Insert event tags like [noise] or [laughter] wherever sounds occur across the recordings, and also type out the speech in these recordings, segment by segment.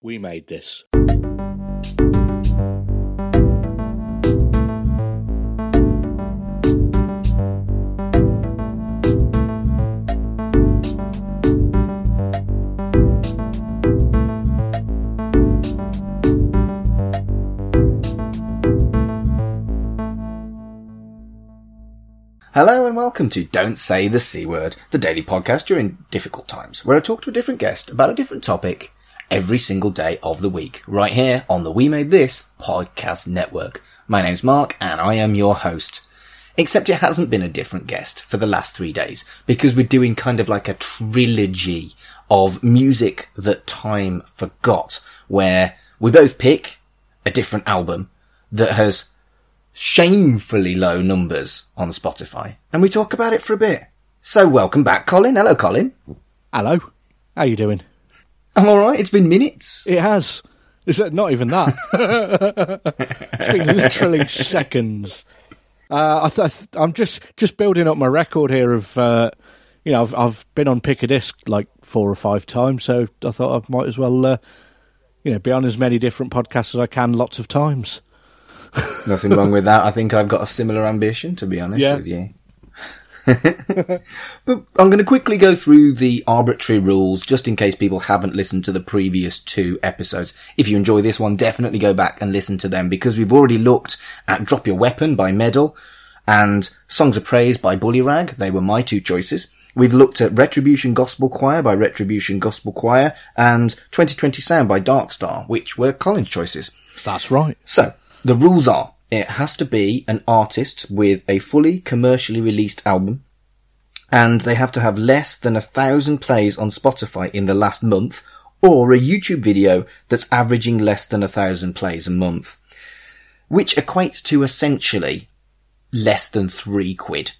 We made this. Hello and welcome to Don't Say the C Word, the daily podcast during difficult times, where I talk to a different guest about a different topic every single day of the week, right here on the We Made This podcast network. My name's Mark and I am your host. Except it hasn't been a different guest for the last three days because we're doing kind of like a trilogy of music that time forgot where we both pick a different album that has shamefully low numbers on Spotify and we talk about it for a bit. So welcome back, Colin. Hello, Colin. Hello. How you doing? I'm alright. It's been minutes. It has. Is it not even that? [laughs] [laughs] it's been literally seconds. Uh, I th- I'm just just building up my record here of, uh, you know, I've, I've been on Pick a Disc like four or five times, so I thought I might as well, uh, you know, be on as many different podcasts as I can, lots of times. Nothing wrong with that. I think I've got a similar ambition, to be honest Yeah. with you. [laughs] but I'm going to quickly go through the arbitrary rules just in case people haven't listened to the previous two episodes. If you enjoy this one, definitely go back and listen to them because we've already looked at Drop Your Weapon by Medal and Songs of Praise by Bullyrag. They were my two choices. We've looked at Retribution Gospel Choir by Retribution Gospel Choir and 2020 Sound by Darkstar, which were Colin's choices. That's right. So, the rules are, it has to be an artist with a fully commercially released album, and they have to have less than a thousand plays on Spotify in the last month, or a YouTube video that's averaging less than a thousand plays a month, which equates to essentially less than three quid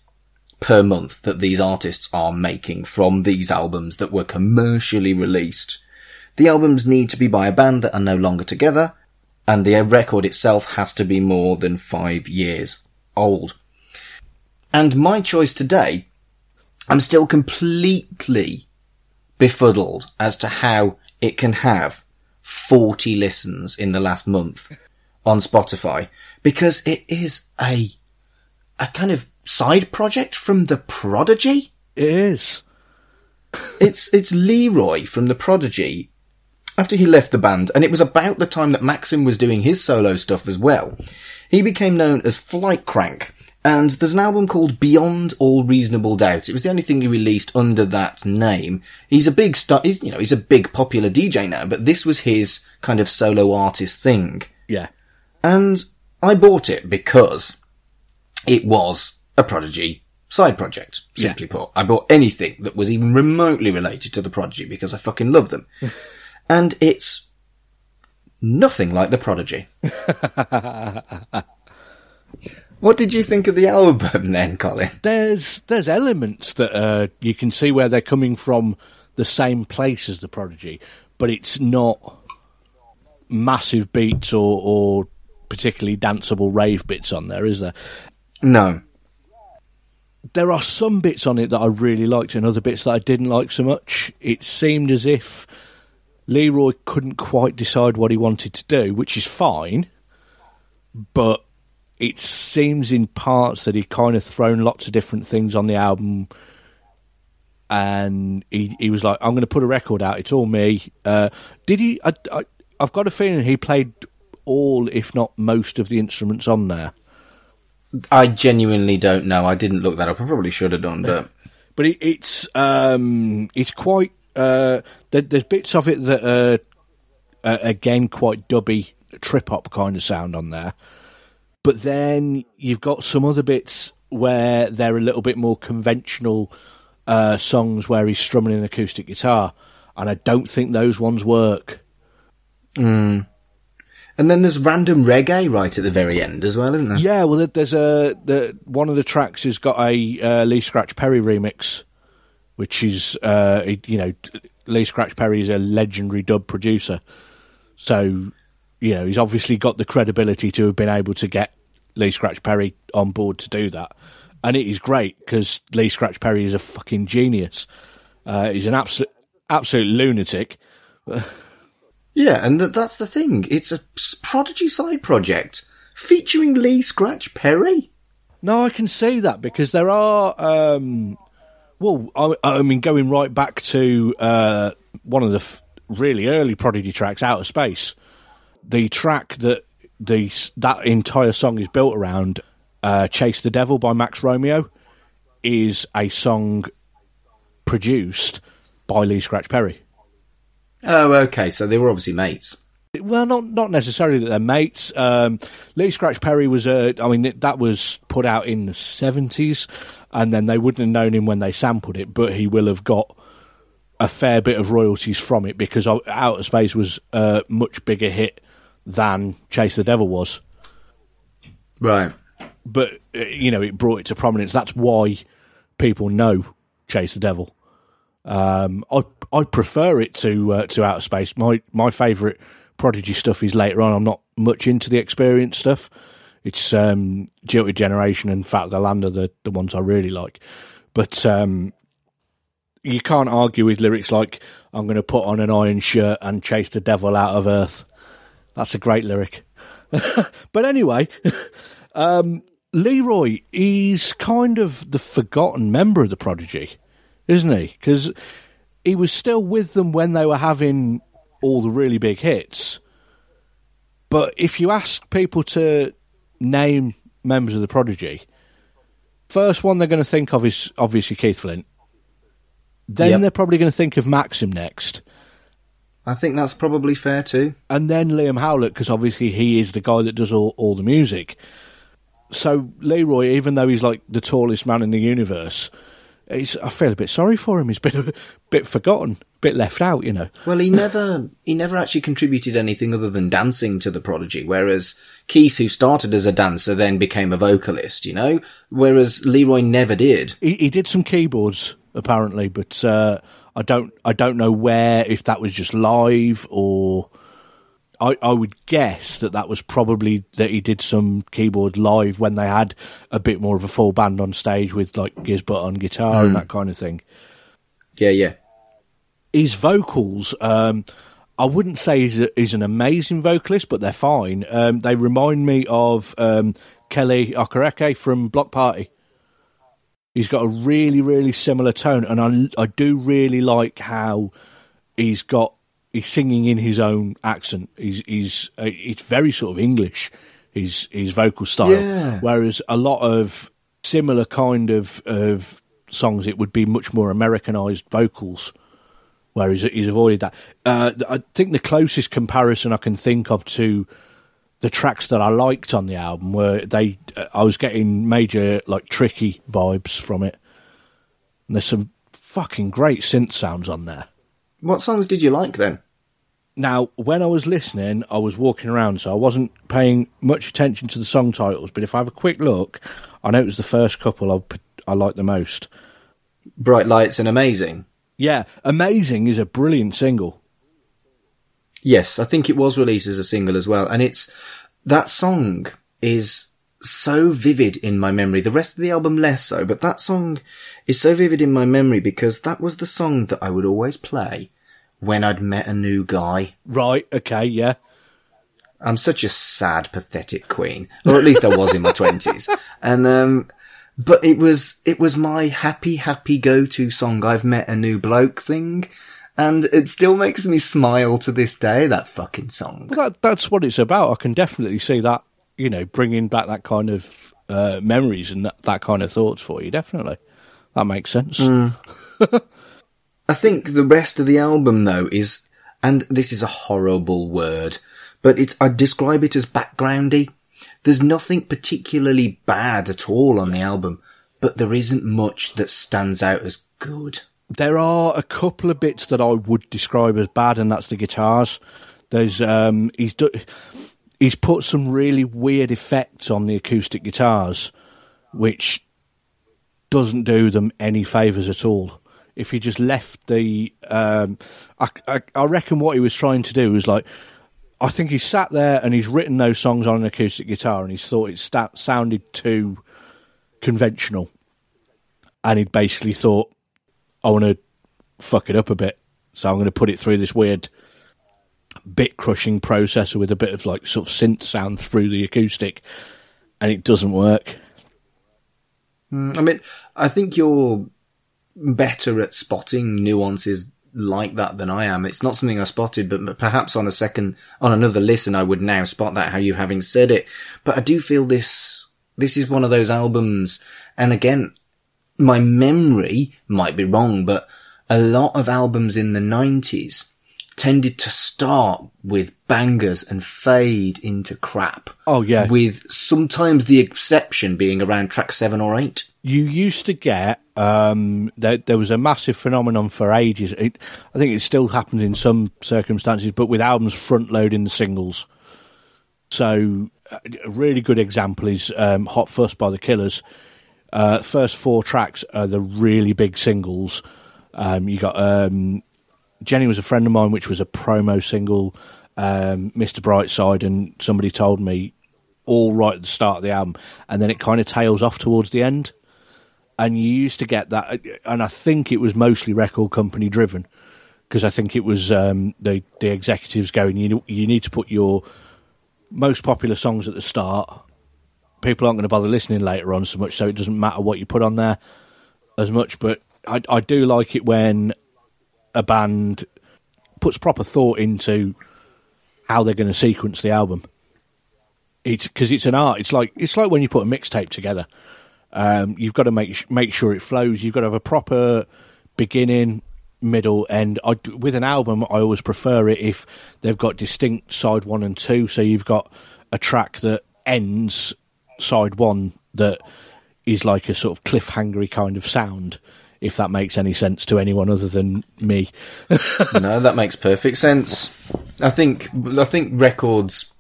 per month that these artists are making from these albums that were commercially released. The albums need to be by a band that are no longer together, and the record itself has to be more than five years old. And my choice today, I'm still completely befuddled as to how it can have 40 listens in the last month on Spotify because it is a, a kind of side project from the Prodigy. It is. It's, it's Leroy from the Prodigy after he left the band, and it was about the time that Maxim was doing his solo stuff as well. He became known as Flight Crank, and there's an album called Beyond All Reasonable Doubt. It was the only thing he released under that name. He's a big star, he's, you know, he's a big popular DJ now, but this was his kind of solo artist thing. Yeah. And I bought it because it was a Prodigy side project, simply put. I bought anything that was even remotely related to the Prodigy because I fucking love them. [laughs] and it's nothing like the Prodigy. [laughs] what did you think of the album then, Colin? There's there's elements that uh, you can see where they're coming from the same place as the Prodigy, but it's not massive beats or, or particularly danceable rave bits on there, is there? No. there are some bits on it that I really liked and other bits that I didn't like so much. It seemed as if Leroy couldn't quite decide what he wanted to do, which is fine, but it seems in parts that he kind of thrown lots of different things on the album and he, he was like, I'm going to put a record out, it's all me. Uh, did he? I, I, I've got a feeling he played all, if not most, of the instruments on there. I genuinely don't know. I didn't look that up. I probably should have done, but but it, it's um, it's quite. Uh, there, there's bits of it that are uh, again quite dubby, trip hop kind of sound on there. But then you've got some other bits where they're a little bit more conventional uh, songs where he's strumming an acoustic guitar, and I don't think those ones work. and then there's random reggae right at the very end as well, isn't there? Yeah, well, there's a the one of the tracks has got a uh, Lee Scratch Perry remix, which is uh, you know Lee Scratch Perry is a legendary dub producer, so you know he's obviously got the credibility to have been able to get Lee Scratch Perry on board to do that, and it is great because Lee Scratch Perry is a fucking genius. Uh, he's an absolute absolute lunatic. [laughs] Yeah, and th- that's the thing. It's a Prodigy side project featuring Lee Scratch Perry. No, I can see that because there are. Um, well, I, I mean, going right back to uh, one of the f- really early Prodigy tracks, "Out of Space," the track that the that entire song is built around, uh, "Chase the Devil" by Max Romeo, is a song produced by Lee Scratch Perry. Oh, okay. So they were obviously mates. Well, not not necessarily that they're mates. Um, Lee Scratch Perry was a. I mean, that was put out in the seventies, and then they wouldn't have known him when they sampled it, but he will have got a fair bit of royalties from it because Out of Space was a much bigger hit than Chase the Devil was. Right. But uh, you know, it brought it to prominence. That's why people know Chase the Devil. Um, I I prefer it to uh, to Out of Space. My my favourite Prodigy stuff is later on. I'm not much into the experience stuff. It's um, Jilted Generation and Fat Land are the, the ones I really like. But um, you can't argue with lyrics like "I'm going to put on an iron shirt and chase the devil out of Earth." That's a great lyric. [laughs] but anyway, [laughs] um, Leroy is kind of the forgotten member of the Prodigy, isn't he? Because he was still with them when they were having all the really big hits. But if you ask people to name members of the Prodigy, first one they're going to think of is obviously Keith Flint. Then Yep. they're probably going to think of Maxim next. I think that's probably fair too. and then Liam Howlett because obviously he is the guy that does all, all the music. So Leroy, even though he's like the tallest man in the universe, he's, I feel a bit sorry for him. He's been a [laughs] bit forgotten, bit left out, you know. Well, he never he never actually contributed anything other than dancing to the Prodigy. Whereas Keith, who started as a dancer, then became a vocalist. You know, whereas Leroy never did. He, he did some keyboards apparently, but uh, I don't I don't know where if that was just live or. I, I would guess that that was probably that he did some keyboard live when they had a bit more of a full band on stage with like Gizz Butt on guitar and that kind of thing. Yeah, yeah. His vocals, um, I wouldn't say he's, a, he's an amazing vocalist, but they're fine. Um, they remind me of um, Kele Okereke from Bloc Party. He's got a really, really similar tone, and I, I do really like how he's got he's singing in his own accent. He's he's uh, it's very sort of English. His his vocal style, Yeah. whereas a lot of similar kind of of songs, it would be much more Americanized vocals where he's, he's avoided that. Uh, I think the closest comparison I can think of to the tracks that I liked on the album were they. Uh, I was getting major like Tricky vibes from it. And there's some fucking great synth sounds on there. What songs did you like then? Now, when I was listening, I was walking around, so I wasn't paying much attention to the song titles. But if I have a quick look, I know it was the first couple I I liked the most. Bright Lights and Amazing. Yeah, "Amazing" is a brilliant single. Yes, I think it was released as a single as well, and it's that song is so vivid in my memory. The rest of the album less so, but that song is so vivid in my memory because that was the song that I would always play when I'd met a new guy. Right? Okay, yeah. I'm such a sad, pathetic queen, or at least I was in my twenties. [laughs] And um, but it was it was my happy, happy go-to song. I've met a new bloke thing, and it still makes me smile to this day. That fucking song. Well, that, that's what it's about. I can definitely see that, you know, bringing back that kind of uh, memories and that, that kind of thoughts for you. Definitely. That makes sense. [laughs] I think the rest of the album though is, and this is a horrible word, but it, I'd describe it as backgroundy. There's nothing particularly bad at all on the album, but there isn't much that stands out as good. There are a couple of bits that I would describe as bad, and that's the guitars. There's um, he's do, he's put some really weird effects on the acoustic guitars, which doesn't do them any favors at all. If he just left the, um, I, I, I reckon what he was trying to do was like, I think he sat there and he's written those songs on an acoustic guitar, and he's thought it sounded too conventional, and he'd basically thought, I want to fuck it up a bit, so I'm going to put it through this weird bit crushing processor with a bit of like sort of synth sound through the acoustic, and it doesn't work. Mm, I mean, I think you're better at spotting nuances like that than I am. It's not something I spotted, but perhaps on a second, on another listen, I would now spot that how you having said it. But I do feel this, this is one of those albums. And again, my memory might be wrong, but a lot of albums in the nineties tended to start with bangers and fade into crap. Oh yeah. With sometimes the exception being around track seven or eight. You used to get um, there, there was a massive phenomenon for ages. It, I think it still happens in some circumstances, but with albums front loading the singles. So a really good example is um, "Hot Fuss" by the Killers. Uh, first four tracks are the really big singles. Um, you got um, Jenny was a friend of mine, which was a promo single. Um, Mr. Brightside, and somebody told me all right at the start of the album, and then it kind of tails off towards the end. And you used to get that, and I think it was mostly record company driven, because I think it was um, the the executives going, you you need to put your most popular songs at the start. People aren't going to bother listening later on so much, so it doesn't matter what you put on there as much. But I, I do like it when a band puts proper thought into how they're going to sequence the album. It's because it's an art. It's like it's like when you put a mixtape together. Um, you've got to make make sure it flows. You've got to have a proper beginning, middle, end. I, with an album, I always prefer it if they've got distinct side one and two. So you've got a track that ends side one that is like a sort of cliffhangery kind of sound, if that makes any sense to anyone other than me. [laughs] no, that makes perfect sense. I think I think records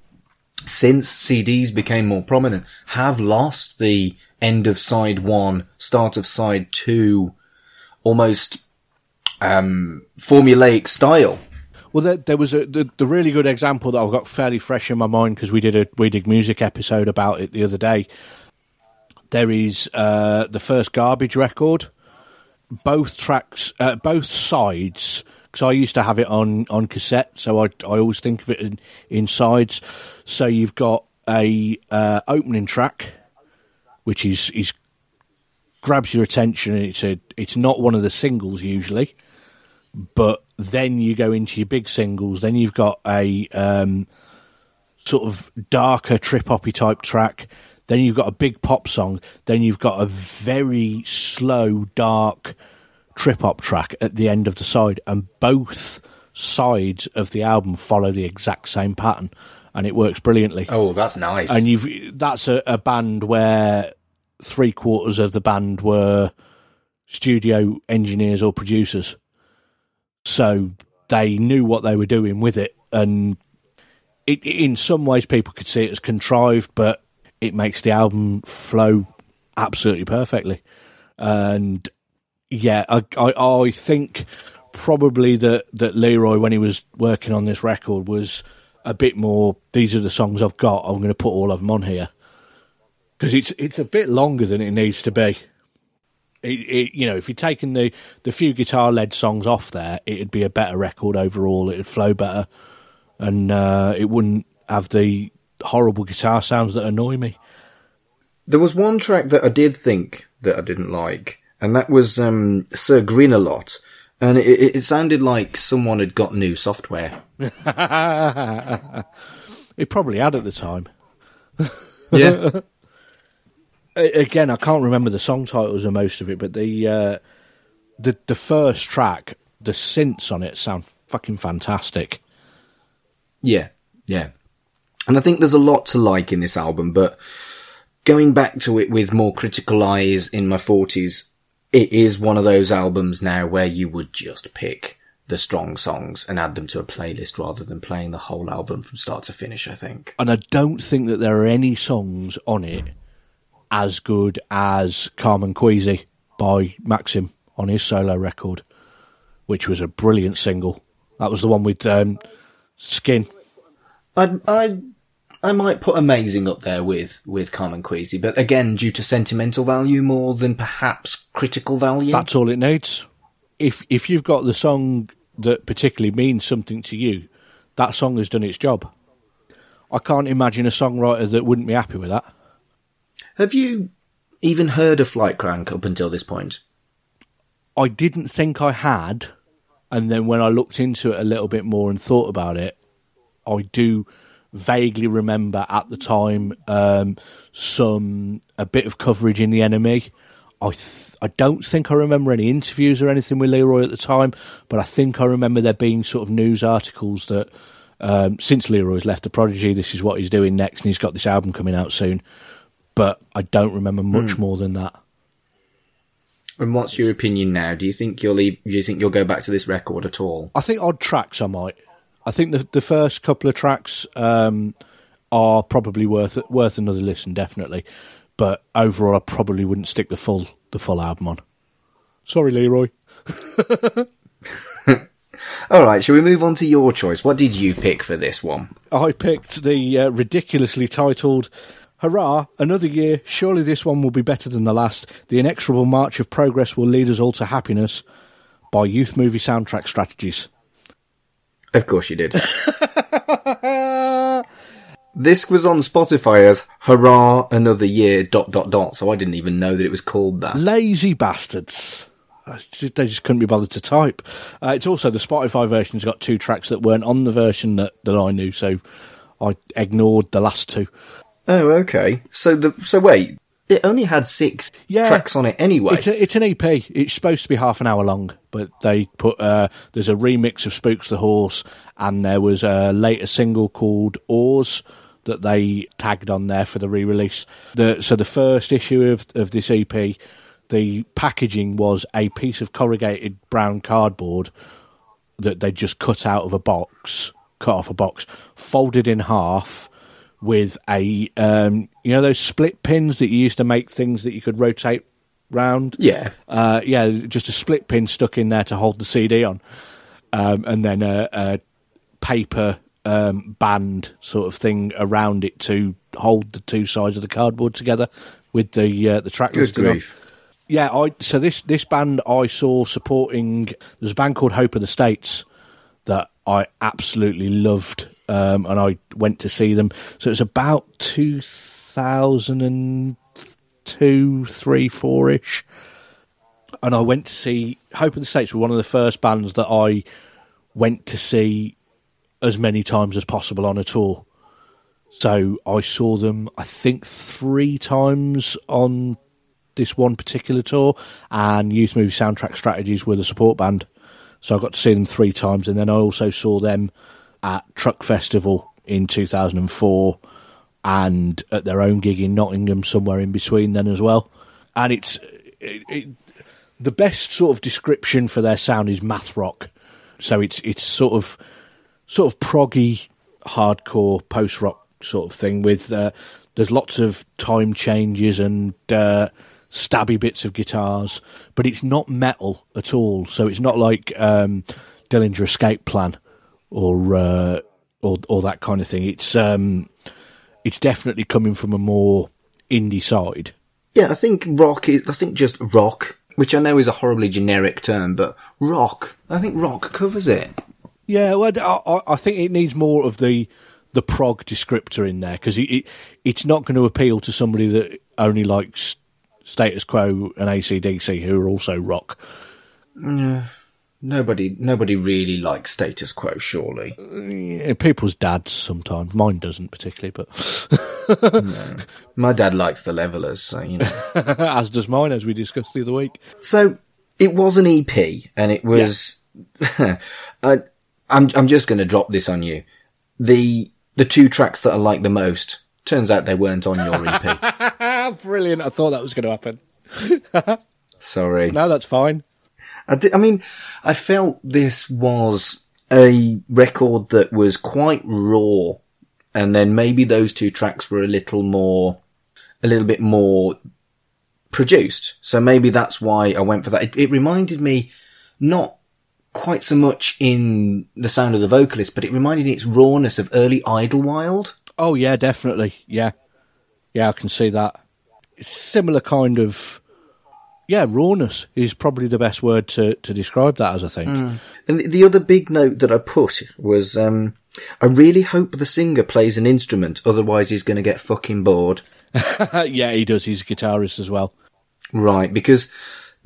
since CDs became more prominent have lost the end of side one, start of side two, almost um, formulaic style. Well, there, there was a the, the, really good example that I've got fairly fresh in my mind because we did a we did music episode about it the other day. There is uh, the first Garbage record. Both tracks, uh, both sides, because I used to have it on, on cassette, so I I always think of it in, in sides. So you've got a uh, opening track, which is is grabs your attention. It's a it's not one of the singles usually, but then you go into your big singles. Then you've got a um, sort of darker trip hoppy type track. Then you've got a big pop song. Then you've got a very slow, dark trip hop track at the end of the side, and both sides of the album follow the exact same pattern, and it works brilliantly. Oh, that's nice. And you've that's a, a band where three quarters of the band were studio engineers or producers, so they knew what they were doing with it, and it, in some ways people could see it as contrived, but it makes the album flow absolutely perfectly. And yeah, I, I, I think probably that, that Leroy, when he was working on this record, was a bit more. These are the songs I've got. I'm going to put all of them on here because it's it's a bit longer than it needs to be. It, it, you know, if you'd taken the, the few guitar led songs off there, it'd be a better record overall. It'd flow better, and uh, it wouldn't have the horrible guitar sounds that annoy me. There was one track that I did think that I didn't like, and that was um, Sir Grin-a-Lot, and it, it sounded like someone had got new software. [laughs] it probably had at the time. Yeah. [laughs] Again, I can't remember the song titles or most of it, but the uh, the the first track, the synths on it sound fucking fantastic. Yeah, yeah. And I think there's a lot to like in this album, but going back to it with more critical eyes in my forties, it is one of those albums now where you would just pick the strong songs and add them to a playlist rather than playing the whole album from start to finish, I think. And I don't think that there are any songs on it as good as Carmen Queasy by Maxim on his solo record, which was a brilliant single. That was the one with um, Skin. I I I might put Amazing up there with, with Carmen Queasy, but again, due to sentimental value more than perhaps critical value. That's all it needs. If if you've got the song that particularly means something to you, that song has done its job. I can't imagine a songwriter that wouldn't be happy with that. Have you even heard of Flight Crank up until this point? I didn't think I had, and then when I looked into it a little bit more and thought about it, I do vaguely remember at the time um, some a bit of coverage in the NME. I th- I don't think I remember any interviews or anything with Leroy at the time, but I think I remember there being sort of news articles that um, since Leroy's left the Prodigy, this is what he's doing next, and he's got this album coming out soon. But I don't remember much more than that. And what's your opinion now? Do you think you'll leave, do you think you'll go back to this record at all? I think odd tracks I might. I think the the first couple of tracks um, are probably worth worth another listen, definitely. But overall, I probably wouldn't stick the full the full album on. Sorry, Leroy. [laughs] All right, shall we move on to your choice? What did you pick for this one? I picked the uh, ridiculously titled Hurrah, another year. Surely this one will be better than the last. The inexorable march of progress will lead us all to happiness by youth movie soundtrack strategies. Of course you did. [laughs] this was on Spotify as Hurrah Another Year dot dot dot, so I didn't even know that it was called that. Lazy bastards. Uh, They just couldn't be bothered to type. Uh, it's also the Spotify version's got two tracks that weren't on the version that, that I knew, so I ignored the last two. Oh, okay. So the so wait, it only had six Yeah. tracks on it anyway. It's, a, it's an EP. It's supposed to be half an hour long, but they put uh, there's a remix of Spooks the Horse, and there was a later single called Oars that they tagged on there for the re-release. The, so the first issue of of this EP, the packaging was a piece of corrugated brown cardboard that they just cut out of a box, cut off a box, folded in half with a um, you know those split pins that you used to make things that you could rotate round. yeah. Uh, yeah, just a split pin stuck in there to hold the CD on, um, and then a, a paper um, band sort of thing around it to hold the two sides of the cardboard together with the uh, the track Good listing on. grief. Yeah, I so this this band I saw supporting there's a band called Hope of the States I absolutely loved, um, and I went to see them. So it was about two thousand and two, three, four ish, and I went to see Hope of the States were one of the first bands that I went to see as many times as possible on a tour. So I saw them, I think, three times on this one particular tour, and Youth Movie Soundtrack Strategies were the support band. So I got to see them three times, and then I also saw them at Truck Festival in 2004 and at their own gig in Nottingham somewhere in between then as well. And it's it, it, the best sort of description for their sound is math rock. So it's it's sort of sort of proggy, hardcore post rock sort of thing. With uh, there's lots of time changes and uh, stabby bits of guitars, but it's not metal at all. So it's not like um, Dillinger Escape Plan or uh, or or that kind of thing. It's um, it's definitely coming from a more indie side. Yeah, I think rock is, I think just rock, which I know is a horribly generic term, but rock, I think rock covers it. Yeah, well, I, I- think it needs more of the the prog descriptor in there because it, it it's not going to appeal to somebody that only likes Status Quo and ACDC, who are also rock. Nobody, nobody really likes Status Quo, surely. Yeah, people's dads sometimes. Mine doesn't particularly, but [laughs] [laughs] My dad likes the Levellers, so, you know. [laughs] as does mine, as we discussed the other week. so, it was an EP, and it was, I, I'm, I'm just gonna drop this on you. The, the two tracks that I like the most, turns out they weren't on your EP. [laughs] Brilliant! I thought that was going to happen. [laughs] Sorry. No, that's fine. I, di- I mean, I felt this was a record that was quite raw, and then maybe those two tracks were a little more, a little bit more produced. So maybe that's why I went for that. It, it reminded me not quite so much in the sound of the vocalist, but it reminded me its rawness of early Idlewild. Oh yeah, definitely. Yeah, yeah, I can see that. Similar kind of. Yeah, rawness is probably the best word to, to describe that as. I think. And the- the other big note that I put was, um, I really hope the singer plays an instrument, otherwise he's going to get fucking bored. [laughs] yeah, he does. He's a guitarist as well. Right, because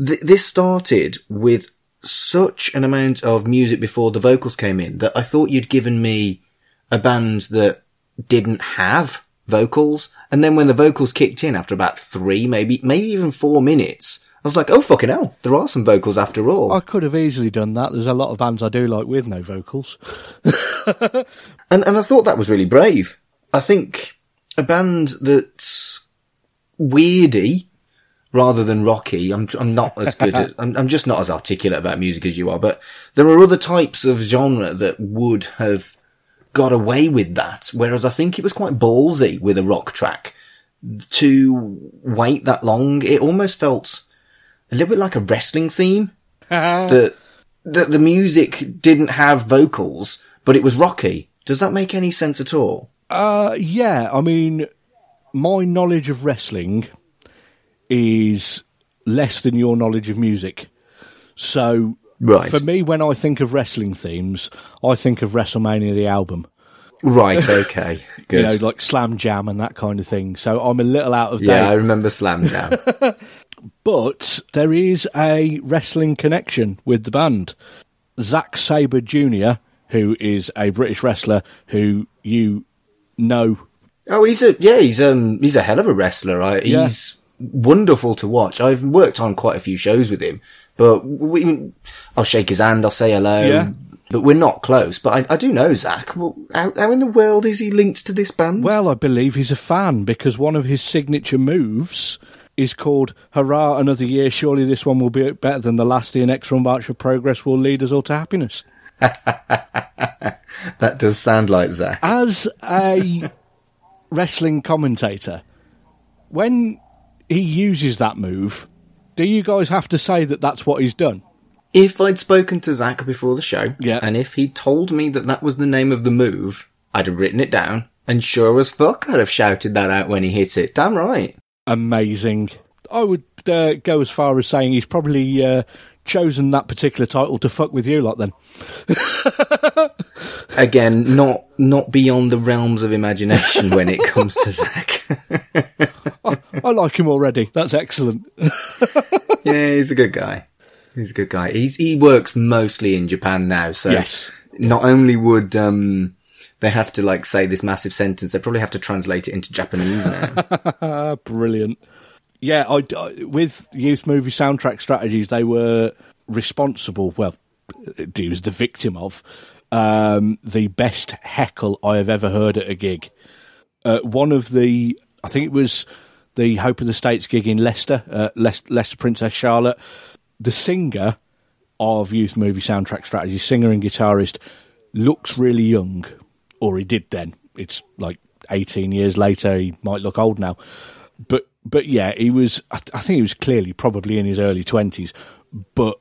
th- this started with such an amount of music before the vocals came in that I thought you'd given me a band that didn't have vocals. And then when the vocals kicked in after about three, maybe, maybe even four minutes, I was like, oh fucking hell, there are some vocals after all. I could have easily done that. There's a lot of bands I do like with no vocals. [laughs] and, and I thought that was really brave. I think a band that's weirdy rather than rocky. I'm I'm not as good. at, [laughs] I'm I'm just not as articulate about music as you are. But there are other types of genre that would have got away with that. Whereas I think it was quite ballsy with a rock track to wait that long. It almost felt a little bit like a wrestling theme. that the, the music didn't have vocals, but it was rocky. Does that make any sense at all? Uh, yeah. I mean, my knowledge of wrestling is less than your knowledge of music. So, Right. for me, when I think of wrestling themes, I think of WrestleMania the album. Right, [laughs] okay. Good. You know, like Slam Jam and that kind of thing. So I'm a little out of date. yeah, I remember Slam Jam. [laughs] But there is a wrestling connection with the band. Zack Sabre Jr., who is a British wrestler who you know. oh, he's a, yeah, he's, um, he's a hell of a wrestler. Right? Yeah. He's wonderful to watch. I've worked on quite a few shows with him, but we, I'll shake his hand, I'll say hello. Yeah. But we're not close. But I, I do know Zack. Well, how, how in the world is he linked to this band? Well, I believe he's a fan because one of his signature moves is called Hurrah Another Year. Surely this one will be better than the last. The inexorable march of progress will lead us all to happiness. [laughs] that does sound like Zack. As a wrestling commentator, when he uses that move, do you guys have to say that that's what he's done? If I'd spoken to Zack before the show, Yeah. and if he'd told me that that was the name of the move, I'd have written it down, and sure as fuck I'd have shouted that out when he hit it. Damn right. amazing. I would uh, go as far as saying he's probably uh, chosen that particular title to fuck with you lot then. [laughs] Again, not not beyond the realms of imagination when it comes to Zack. [laughs] I like him already. That's excellent. [laughs] yeah, he's a good guy. He's a good guy. He's he works mostly in Japan now, so Yes. not only would um they have to like say this massive sentence, they probably have to translate it into Japanese now. Brilliant. Yeah, I, I- with youth movie soundtrack strategies, they were responsible. Well, he was the victim of um, the best heckle I have ever heard at a gig. Uh, one of the, I think it was the Hope of the States gig in Leicester, uh, Leic- Leicester Princess Charlotte. The singer of youth movie soundtrack strategy, singer and guitarist, looks really young, or he did then. It's like 18 years later, he might look old now. But but yeah, he was. I, th- I think he was clearly probably in his early 20s, but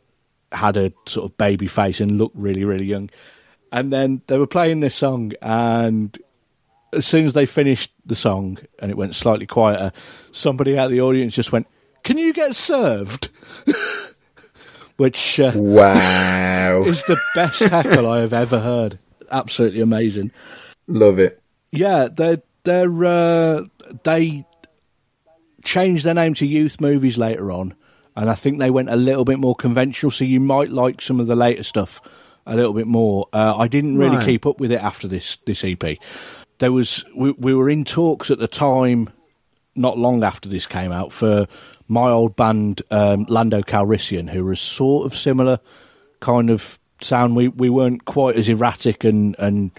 had a sort of baby face and looked really really young. And then they were playing this song, and as soon as they finished the song and it went slightly quieter, somebody out of the audience just went, "Can you get served?" [laughs] Which uh, wow. [laughs] is the best heckle I have ever heard. Absolutely amazing. Love it. Yeah, they're they're uh, they changed their name to Youth Movies later on, and I think they went a little bit more conventional. So you might like some of the later stuff a little bit more. Uh, I didn't really Right. keep up with it after this this EP. There was we, we were in talks at the time, not long after this came out, for my old band um, Lando Calrissian, who was sort of similar kind of sound. We we weren't quite as erratic and and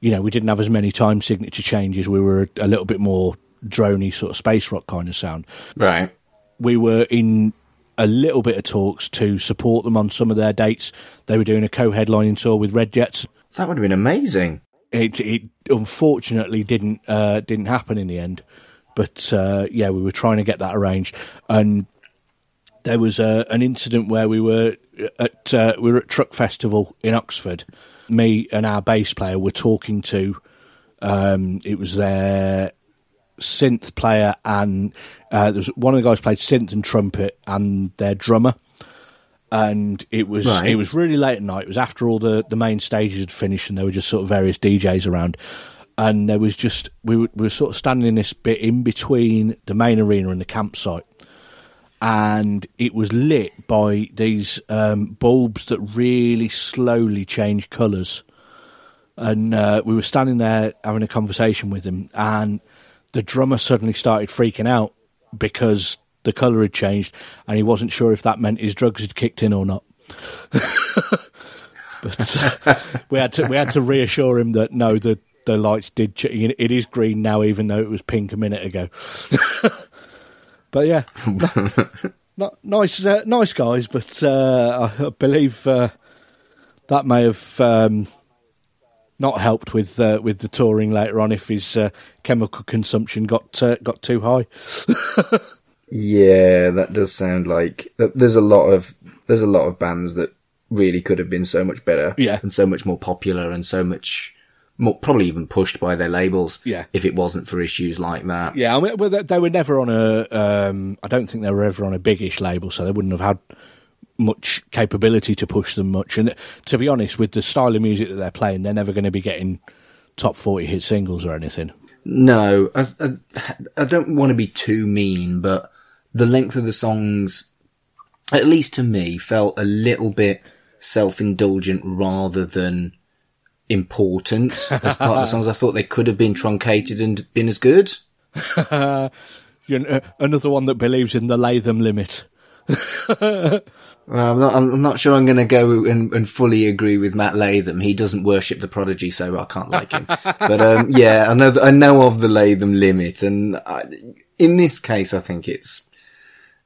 you know we didn't have as many time signature changes. We were a, a little bit more drony sort of space rock kind of sound. Right. We were in a little bit of talks to support them on some of their dates. They were doing a co-headlining tour with Red Jets. That would have been amazing. It it unfortunately didn't uh, didn't happen in the end, but uh, yeah, we were trying to get that arranged, and there was a, an incident where we were at uh, we were at Truck Festival in Oxford. Me and our bass player were talking to. Um, it was their synth player and uh, there was one of the guys played synth and trumpet and their drummer and it was Right. it was really late at night. It was after all the, the main stages had finished, and there were just sort of various DJs around. And there was just we were, we were sort of standing in this bit in between the main arena and the campsite, and it was lit by these um, bulbs that really slowly change colours. And uh, we were standing there having a conversation with him, and the drummer suddenly started freaking out because the colour had changed, and he wasn't sure if that meant his drugs had kicked in or not. [laughs] but uh, we had to we had to reassure him that no, the the lights did. Ch- it is green now, even though it was pink a minute ago. [laughs] but yeah, [laughs] nice, uh, nice guys. But uh, I believe uh, that may have um, not helped with uh, with the touring later on if his uh, chemical consumption got uh, got too high. [laughs] Yeah, that does sound like there's a lot of there's a lot of bands that really could have been so much better, Yeah. and so much more popular, and so much more probably even pushed by their labels, Yeah. if it wasn't for issues like that. Yeah, I mean, well, they, they were never on a. Um, I don't think they were ever on a biggish label, so they wouldn't have had much capability to push them much. And to be honest, with the style of music that they're playing, they're never going to be getting top forty hit singles or anything. No, I, I, I don't want to be too mean, but the length of the songs, at least to me, felt a little bit self-indulgent rather than important as part of the [laughs] songs. I thought they could have been truncated and been as good. [laughs] Know, uh, another one that believes in the Latham limit. [laughs] Well, I'm not, I'm not sure I'm going to go and, and fully agree with Matt Latham. He doesn't worship the prodigy, so I can't like him. but um, [laughs] yeah, I know th- I know of the Latham limit, and I, in this case, I think it's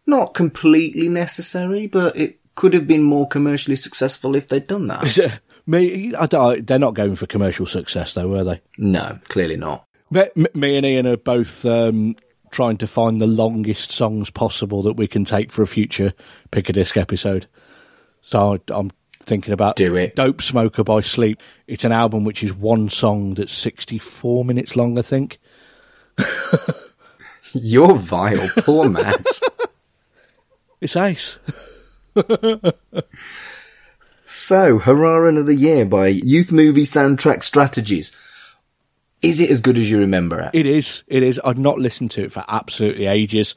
not completely necessary, but it could have been more commercially successful if they'd done that. [laughs] Me, I don't, they're not going for commercial success, though, were they? no, clearly not. Me, me and Ian are both um, trying to find the longest songs possible that we can take for a future pick a disc episode. So I- I'm thinking about Do it. Dope Smoker by Sleep. It's an album which is one song that's 64 minutes long, I think. [laughs] You're vile, poor Matt. [laughs] It's ace. [laughs] so, Hurrah of the Year by Youth Movie Soundtrack Strategies. Is it as good as you remember it? It is. It is. I've not listened to it for absolutely ages.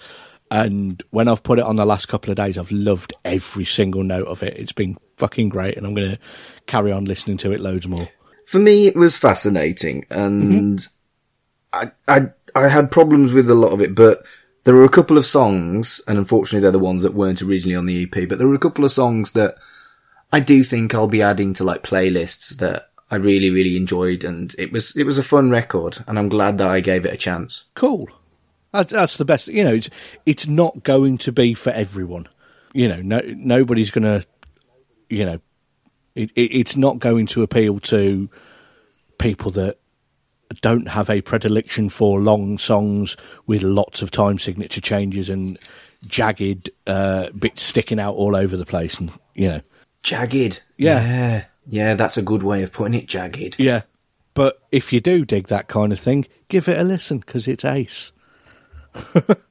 And when I've put it on the last couple of days, I've loved every single note of it. It's been fucking great. And I'm going to carry on listening to it loads more. For me, it was fascinating, and mm-hmm. I, I, I had problems with a lot of it, but there were a couple of songs, and unfortunately, they're the ones that weren't originally on the EP. But there were a couple of songs that I do think I'll be adding to like playlists that I really, really enjoyed, and it was it was a fun record, and I'm glad that I gave it a chance. Cool. That's, that's the best. You know, it's it's not going to be for everyone. You know, no nobody's going to. You know, it, it, it's not going to appeal to people that don't have a predilection for long songs with lots of time signature changes and jagged uh, bits sticking out all over the place, and you know, Jagged, Yeah. yeah, yeah, that's a good way of putting it. Jagged. yeah. But if you do dig that kind of thing, give it a listen because it's ace. [laughs]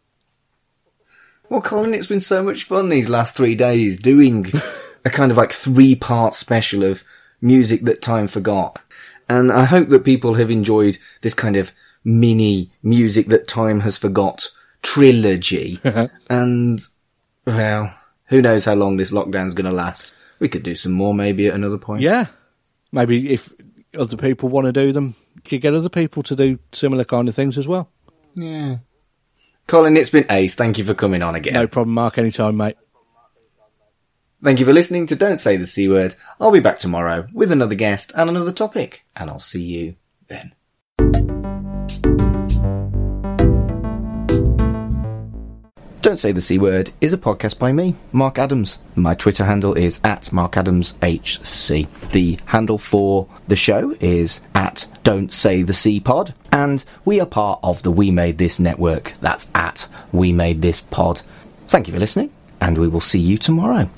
Well, Colin, it's been so much fun these last three days doing [laughs] a kind of like three part special of music that time forgot. And I hope that people have enjoyed this kind of mini music that time has forgot trilogy. [laughs] and, well, who knows how long this lockdown's going to last. We could do some more maybe at another point. Yeah. Maybe if other people want to do them, you could get other people to do similar kind of things as well. Yeah. Colin, it's been ace. Thank you for coming on again. No problem, Mark. Anytime, mate. Thank you for listening to Don't Say the C Word. I'll be back tomorrow with another guest and another topic, and I'll see you then. Don't Say the C Word is a podcast by me, Mark Adams. My Twitter handle is at MarkAdamsHC. The handle for the show is at Don't Say the C Pod, and we are part of the We Made This network. That's at We Made This Pod. Thank you for listening, and we will see you tomorrow.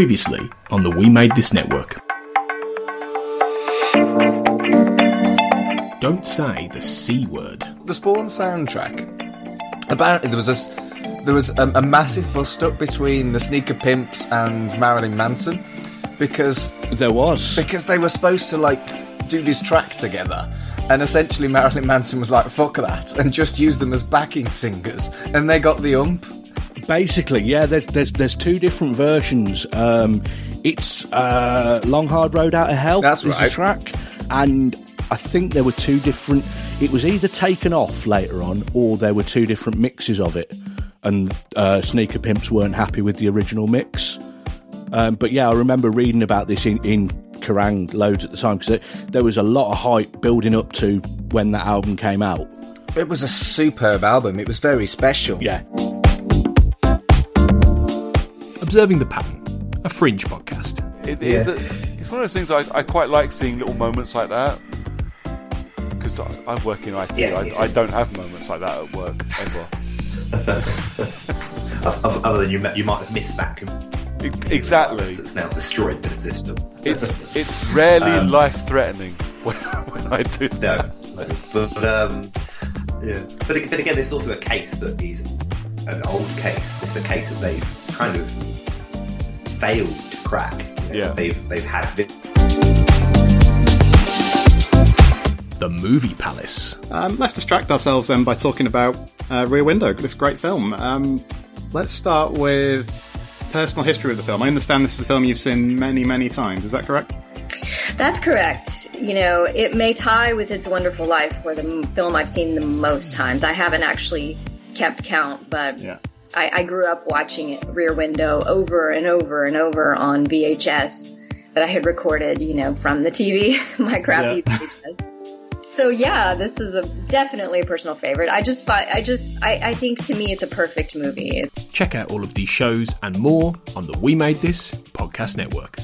Previously on the We Made This Network. Don't say the C word. The Spawn soundtrack. Apparently, there was a s- there was a, a massive bust up between the Sneaker Pimps and Marilyn Manson because There was. because they were supposed to like do this track together. And essentially, Marilyn Manson was like, "Fuck that," and just use them as backing singers, and they got the ump. Basically, yeah. There's there's there's two different versions. Um, it's uh, Long Hard Road Out of Hell. That's is the track, and I think there were two different. It was either taken off later on, or there were two different mixes of it, and uh, Sneaker Pimps weren't happy with the original mix. Um, but yeah, I remember reading about this in, in Kerrang loads at the time because there was a lot of hype building up to when that album came out. It was a superb album. It was very special. Yeah, Observing the Pattern, a fringe podcast. It is. A, it's one of those things I, I quite like seeing little moments like that. Because I, I work in IT, Yeah, I, yeah. I don't have moments like that at work ever. [laughs] Other other than you, you might have missed that. Exactly. That's now destroyed the system. It's it's rarely Um, life threatening [laughs] when, when I do that. no, no, but, but um, yeah. But, but again, it's also a case that is an old case. It's a case that they've kind of failed to crack. You know, Yeah. they've they've had The Movie Palace. Um, let's distract ourselves then by talking about uh, Rear Window, this great film. Um, let's start with personal history of the film. I understand this is a film you've seen many, many times. Is that correct? That's correct. You know, it may tie with It's a Wonderful Life for the m- film I've seen the most times. I haven't actually kept count, but Yeah. I, I grew up watching it, Rear Window over and over and over on VHS that I had recorded, you know, from the TV, [laughs] my crappy VHS. So yeah, this is a definitely a personal favorite. I just fi- I just I, I think to me it's a perfect movie. Check out all of these shows and more on the We Made This podcast network.